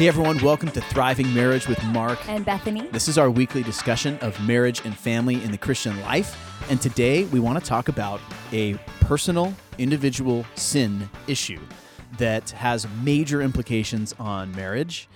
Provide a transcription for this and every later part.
Hey everyone, welcome to Thriving Marriage with Mark. And Bethany. This is our weekly discussion of marriage and family in the Christian life. And today we want to talk about a personal, individual sin issue that has major implications on marriage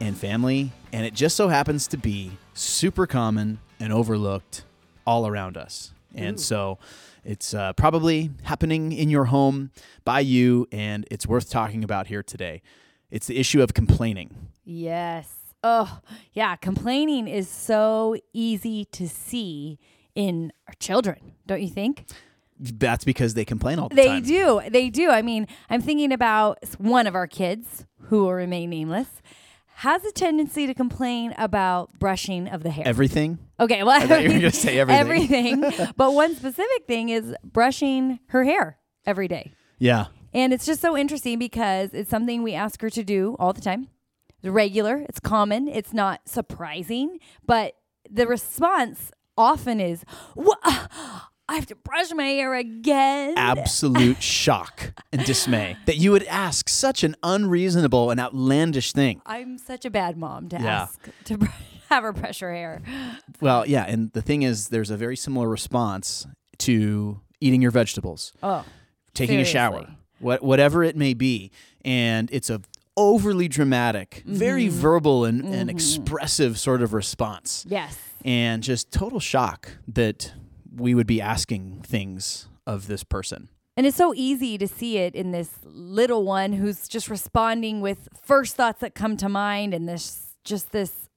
and family. And it just so happens to be super common and overlooked all around us. And so it's uh, probably happening in your home by you, and it's worth talking about here today. It's the issue of complaining. Yes. Oh, yeah. Complaining is so easy to see in our children, don't you think? That's because they complain all the They time. They do. They do. I mean, I'm thinking about one of our kids who will remain nameless has a tendency to complain about brushing of the hair. Everything. okay, well, I thought you were gonna say everything. everything. but one specific thing is brushing her hair every day. Yeah. And it's just so interesting because it's something we ask her to do all the time. It's regular, it's common, it's not surprising, but the response often is, "What? I have to brush my hair again." Absolute shock and dismay that you would ask such an unreasonable and outlandish thing. I'm such a bad mom to Yeah. ask to br- have her brush her hair. Well, yeah. And the thing is, there's a very similar response to eating your vegetables, Oh, taking a shower, Seriously. What, whatever it may be. And it's a overly dramatic, very Mm-hmm. verbal and, and expressive sort of response. yes. and just total shock that we would be asking things of this person. And it's so easy to see it in this little one who's just responding with first thoughts that come to mind and this just this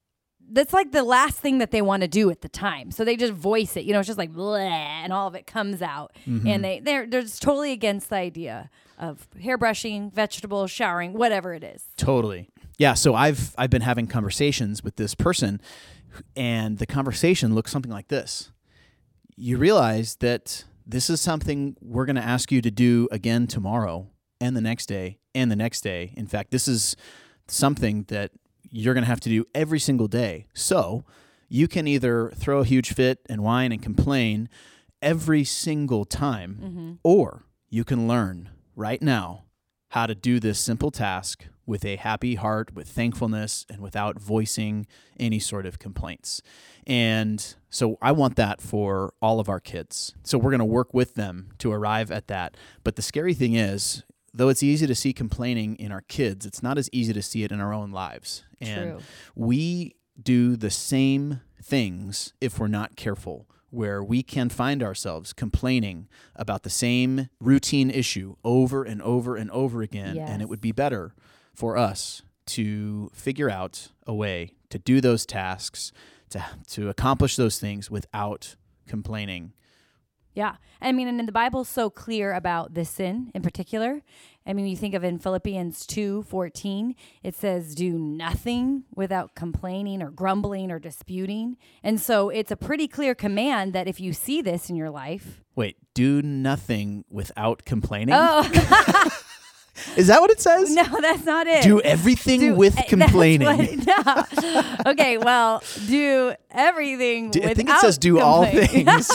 that's like the last thing that they want to do at the time. So they just voice it. You know, it's just like bleh, and all of it comes out. And mm-hmm. they they're they're just totally against the idea of hairbrushing, vegetables, showering, whatever it is. Totally. Yeah, so I've I've been having conversations with this person and the conversation looks something like this. You realize that this is something we're going to ask you to do again tomorrow and the next day and the next day. In fact, this is something that you're going to have to do every single day. So, you can either throw a huge fit and whine and complain every single time mm-hmm. or you can learn right now how to do this simple task with a happy heart, with thankfulness, and without voicing any sort of complaints. And so I want that for all of our kids. So we're going to work with them to arrive at that. But the scary thing is, though it's easy to see complaining in our kids, it's not as easy to see it in our own lives. And True. we do the same things if we're not careful, where we can find ourselves complaining about the same routine issue over and over and over again. And it would be better for us to figure out a way to do those tasks, to, to accomplish those things without complaining. Yeah. I mean, and the Bible's so clear about this sin in particular. I mean, you think of in Philippians 2 14, it says, Do nothing without complaining or grumbling or disputing. And so it's a pretty clear command that if you see this in your life, Wait, do nothing without complaining? oh, Is that what it says? no, that's not it. Do everything Do- with complaining. what- no. Okay, well, do everything Do- I think it says do all things.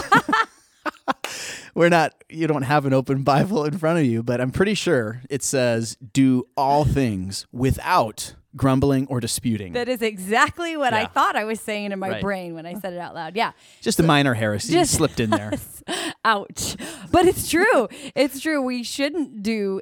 We're not, you don't have an open Bible in front of you, but I'm pretty sure it says do all things without grumbling or disputing. That is exactly what I thought I was saying in my Right. brain when I said it out loud. Yeah. Just a minor heresy Just- slipped in there. Ouch. But it's true. it's true. We shouldn't do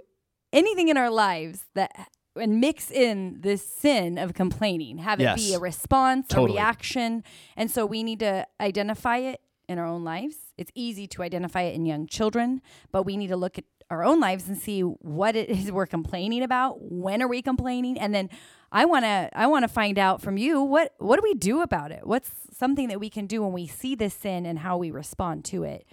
anything in our lives that and mix in this sin of complaining. Have it be a response, Totally. a reaction. And so we need to identify it in our own lives. It's easy to identify it in young children, but we need to look at our own lives and see what it is we're complaining about. When are we complaining? And then I want to I want to find out from you what what do we do about it? What's something that we can do when we see this sin and how we respond to it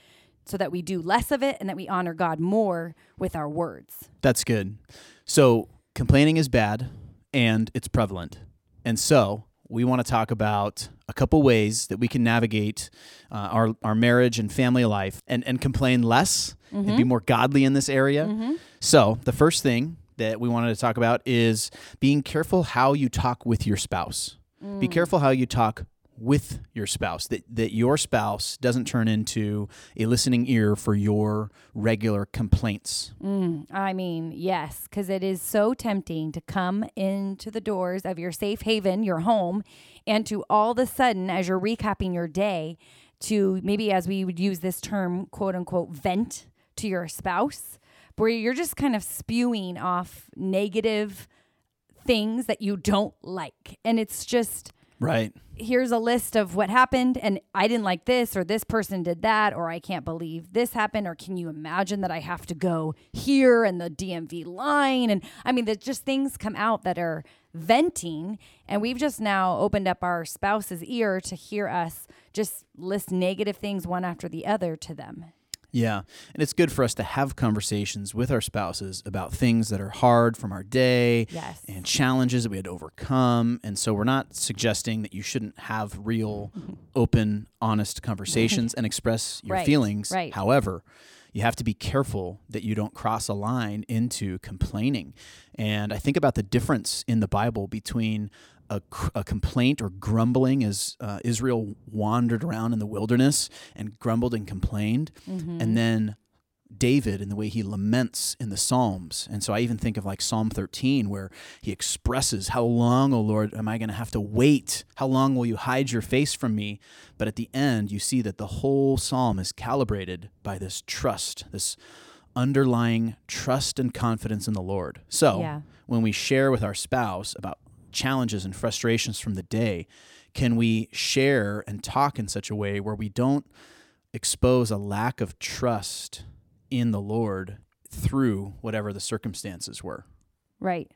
so that we do less of it and that we honor God more with our words. That's good. So, complaining is bad and it's prevalent. And so, we want to talk about a couple ways that we can navigate uh, our, our marriage and family life and, and complain less and be mm-hmm. more godly in this area. Mm-hmm. So, the first thing that we wanted to talk about is being careful how you talk with your spouse. Be mm. careful how you talk with your spouse, that, that your spouse doesn't turn into a listening ear for your regular complaints. Mm, I mean, yes, because it is so tempting to come into the doors of your safe haven, your home, and to all of a sudden, as you're recapping your day, to maybe as we would use this term, quote unquote, vent to your spouse, where you're just kind of spewing off negative things that you don't like. And it's just, Right. here's a list of what happened and I didn't like this or this person did that or I can't believe this happened or can you imagine that I have to go here and the DMV line and I mean there's just things come out that are venting and we've just now opened up our spouse's ear to hear us just list negative things one after the other to them. Yeah. And it's good for us to have conversations with our spouses about things that are hard from our day Yes. and challenges that we had to overcome. And so we're not suggesting that you shouldn't have real, mm-hmm. open, honest conversations and express your Right, feelings. right. However, you have to be careful that you don't cross a line into complaining. And I think about the difference in the Bible between a complaint or grumbling as uh, Israel wandered around in the wilderness and grumbled and complained, and then David and the way he laments in the Psalms. And so I even think of like Psalm 13, where he expresses, How long, O Lord, am I going to have to wait? How long will you hide your face from me? But at the end, you see that the whole psalm is calibrated by this trust, this underlying trust and confidence in the Lord. So Yeah. when we share with our spouse about challenges and frustrations from the day, can we share and talk in such a way where we don't expose a lack of trust in the Lord through whatever the circumstances were? Right.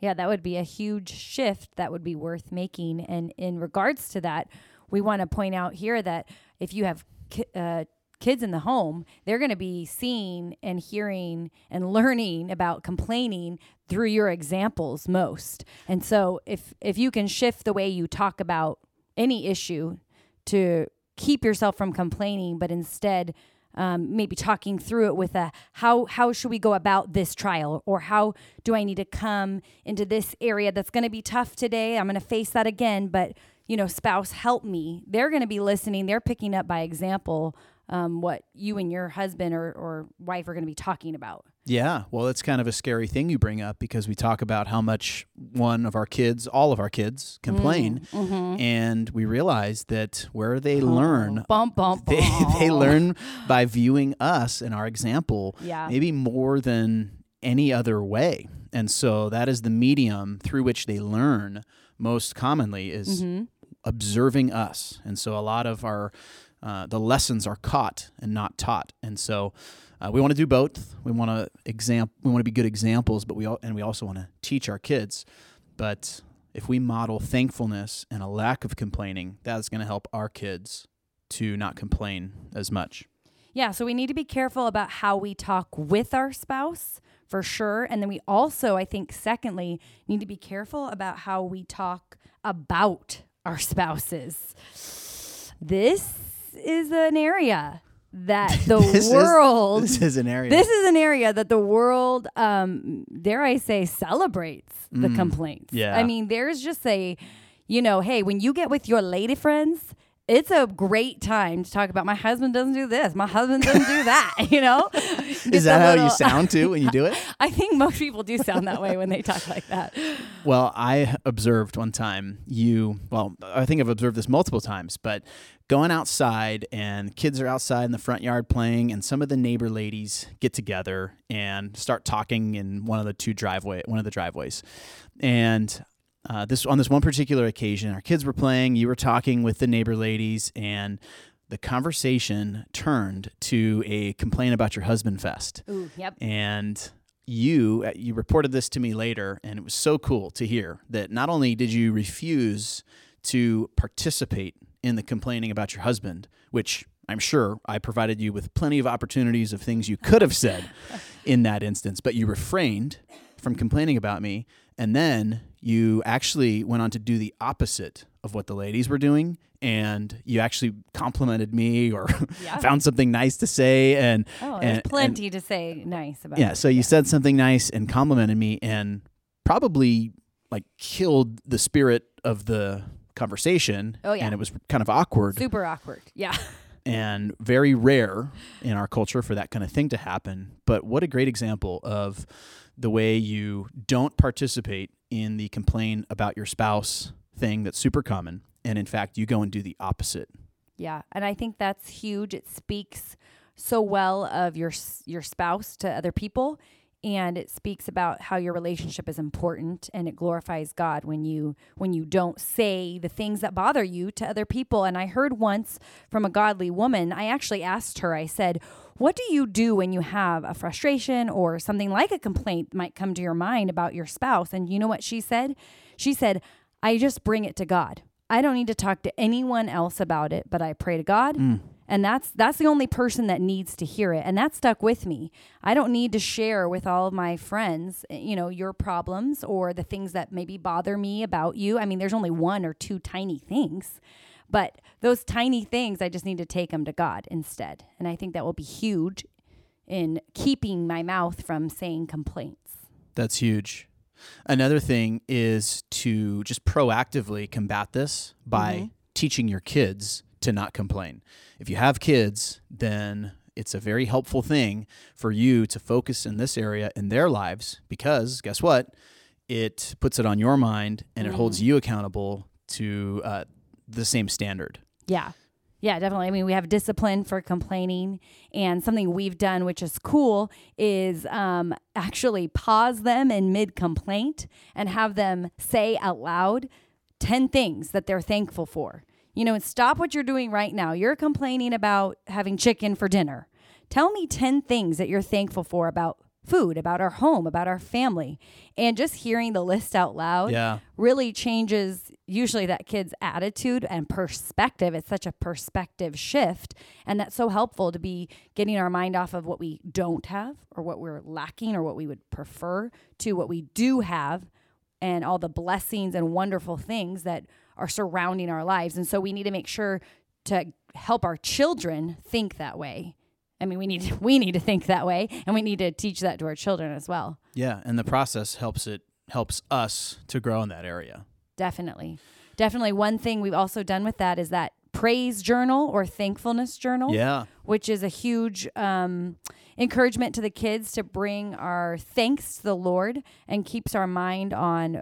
Yeah, that would be a huge shift that would be worth making. And in regards to that, we want to point out here that if you have ki- uh, kids in the home, they're going to be seeing and hearing and learning about complaining through your examples most. And so if if you can shift the way you talk about any issue to keep yourself from complaining, but instead um, maybe talking through it with a how how should we go about this trial or how do I need to come into this area that's going to be tough today? I'm going to face that again, but you know, spouse, help me. They're going to be listening. They're picking up by example um, what you and your husband or, or wife are going to be talking about. Yeah, well, it's kind of a scary thing you bring up because we talk about how much one of our kids, all of our kids, complain, and we realize that where they learn, Bump, bump, they, they learn by viewing us and our example, Yeah. maybe more than any other way. And so that is the medium through which they learn most commonly is Mm-hmm. observing us. And so a lot of our uh, the lessons are caught and not taught. And so uh, we want to do both. We want to exam we want to be good examples, but we all, and we also want to teach our kids. But if we model thankfulness and a lack of complaining, that's going to help our kids to not complain as much. Yeah, so we need to be careful about how we talk with our spouse for sure. And then we also, I think, secondly, need to be careful about how we talk about our spouses. This is an area that the This is- world. this is an area. this is an area that the world, um, dare I say, celebrates the complaints. Mm. yeah. I mean, there's just a, you know, hey, when you get with your lady friends, it's a great time to talk about my husband doesn't do this, my husband doesn't do that. You know, is that how you sound too when you do it? I think most people do sound that way when they talk like that. Well, I observed one time you, well, I think I've observed this multiple times, but going outside and kids are outside in the front yard playing and some of the neighbor ladies get together and start talking in one of the two driveway, one of the driveways. And uh, this on this one particular occasion, our kids were playing, you were talking with the neighbor ladies and the conversation turned to a complaint about your husband fest Ooh, yep. and you uh, you reported this to me later and it was so cool to hear that not only did you refuse to participate in the complaining about your husband which I'm sure I provided you with plenty of opportunities of things you could have said in that instance but you refrained from complaining about me and then you actually went on to do the opposite of what the ladies were doing and you actually complimented me or Yeah. found something nice to say and Oh, there's and- and- plenty to say nice about. yeah, it. so you said something nice and complimented me and probably like killed the spirit of the conversation. Oh, yeah. And it was kind of awkward Super awkward. Yeah. and very rare in our culture for that kind of thing to happen. But what a great example of the way you don't participate in the complain about your spouse thing that's super common. And in fact, you go and do the opposite. Yeah, and I think that's huge. It speaks so well of your your spouse to other people and it speaks about how your relationship is important and it glorifies God when you when you don't say the things that bother you to other people. And I heard once from a godly woman, I actually asked her, I said, "What do you do when you have a frustration or something like a complaint might come to your mind about your spouse?" And you know what she said? She said, "I just bring it to God." I don't need to talk to anyone else about it, but I pray to God. And that's that's the only person that needs to hear it. And that stuck with me. I don't need to share with all of my friends, eh, you know, your problems or the things that maybe bother me about you. I mean, there's only one or two tiny things. But those tiny things, I just need to take them to God instead. And I think that will be huge in keeping my mouth from saying complaints. That's huge. Another thing is to just proactively combat this by teaching your kids to not complain. If you have kids, then it's a very helpful thing for you to focus in this area in their lives because guess what? It puts it on your mind and it holds you accountable to uh, the same standard. Yeah. Yeah, definitely. I mean, we have discipline for complaining, and something we've done, which is cool, is um, actually pause them in mid complaint and have them say out loud 10 things that they're thankful for. You know, and stop what you're doing right now. You're complaining about having chicken for dinner. Tell me 10 things that you're thankful for about food, about our home, about our family. And just hearing the list out loud Yeah. really changes usually that kid's attitude and perspective. It's such a perspective shift. And that's so helpful to be getting our mind off of what we don't have or what we're lacking or what we would prefer to what we do have and all the blessings and wonderful things that are surrounding our lives. And so we need to make sure to help our children think that way. I mean, we need to, we need to think that way, and we need to teach that to our children as well. Yeah, and the process helps it helps us to grow in that area. Definitely. Definitely. One thing we've also done with that is that praise journal or thankfulness journal, Yeah. which is a huge um, encouragement to the kids to bring our thanks to the Lord and keeps our mind on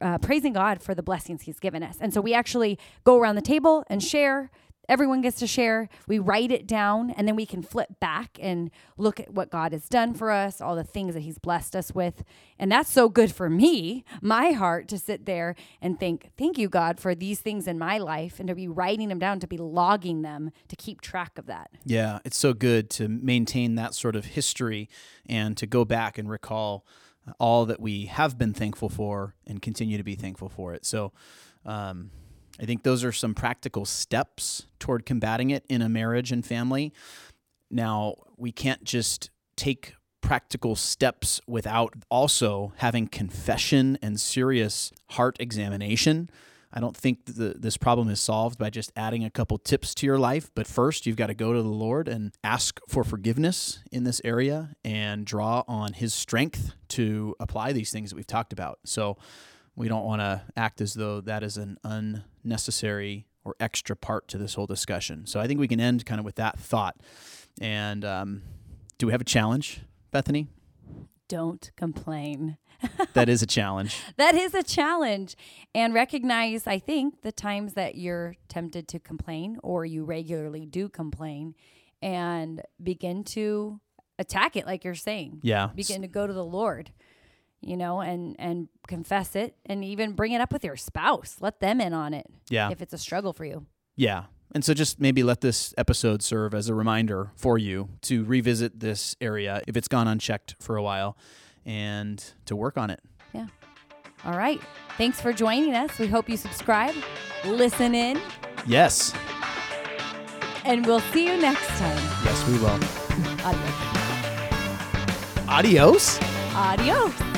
uh, praising God for the blessings He's given us. And so we actually go around the table and share. Everyone gets to share. We write it down and then we can flip back and look at what God has done for us, all the things that He's blessed us with. And that's so good for me, my heart, to sit there and think, thank you, God, for these things in my life and to be writing them down, to be logging them, to keep track of that. Yeah, it's so good to maintain that sort of history and to go back and recall all that we have been thankful for and continue to be thankful for it. So, um, I think those are some practical steps toward combating it in a marriage and family. Now, we can't just take practical steps without also having confession and serious heart examination. I don't think the, this problem is solved by just adding a couple tips to your life. But first, you've got to go to the Lord and ask for forgiveness in this area and draw on His strength to apply these things that we've talked about. So we don't want to act as though that is an unnecessary or extra part to this whole discussion. So I think we can end kind of with that thought. And um, do we have a challenge, Bethany? Don't complain. That is a challenge. that is a challenge and recognize i think the times that you're tempted to complain or you regularly do complain and begin to attack it like you're saying Yeah. begin to go to the lord you know and and confess it and even bring it up with your spouse let them in on it Yeah. if it's a struggle for you Yeah. And so just maybe let this episode serve as a reminder for you to revisit this area if it's gone unchecked for a while and to work on it. Yeah. All right thanks for joining us we hope you subscribe listen in Yes. and we'll see you next time Yes, we will. adios Adios. adios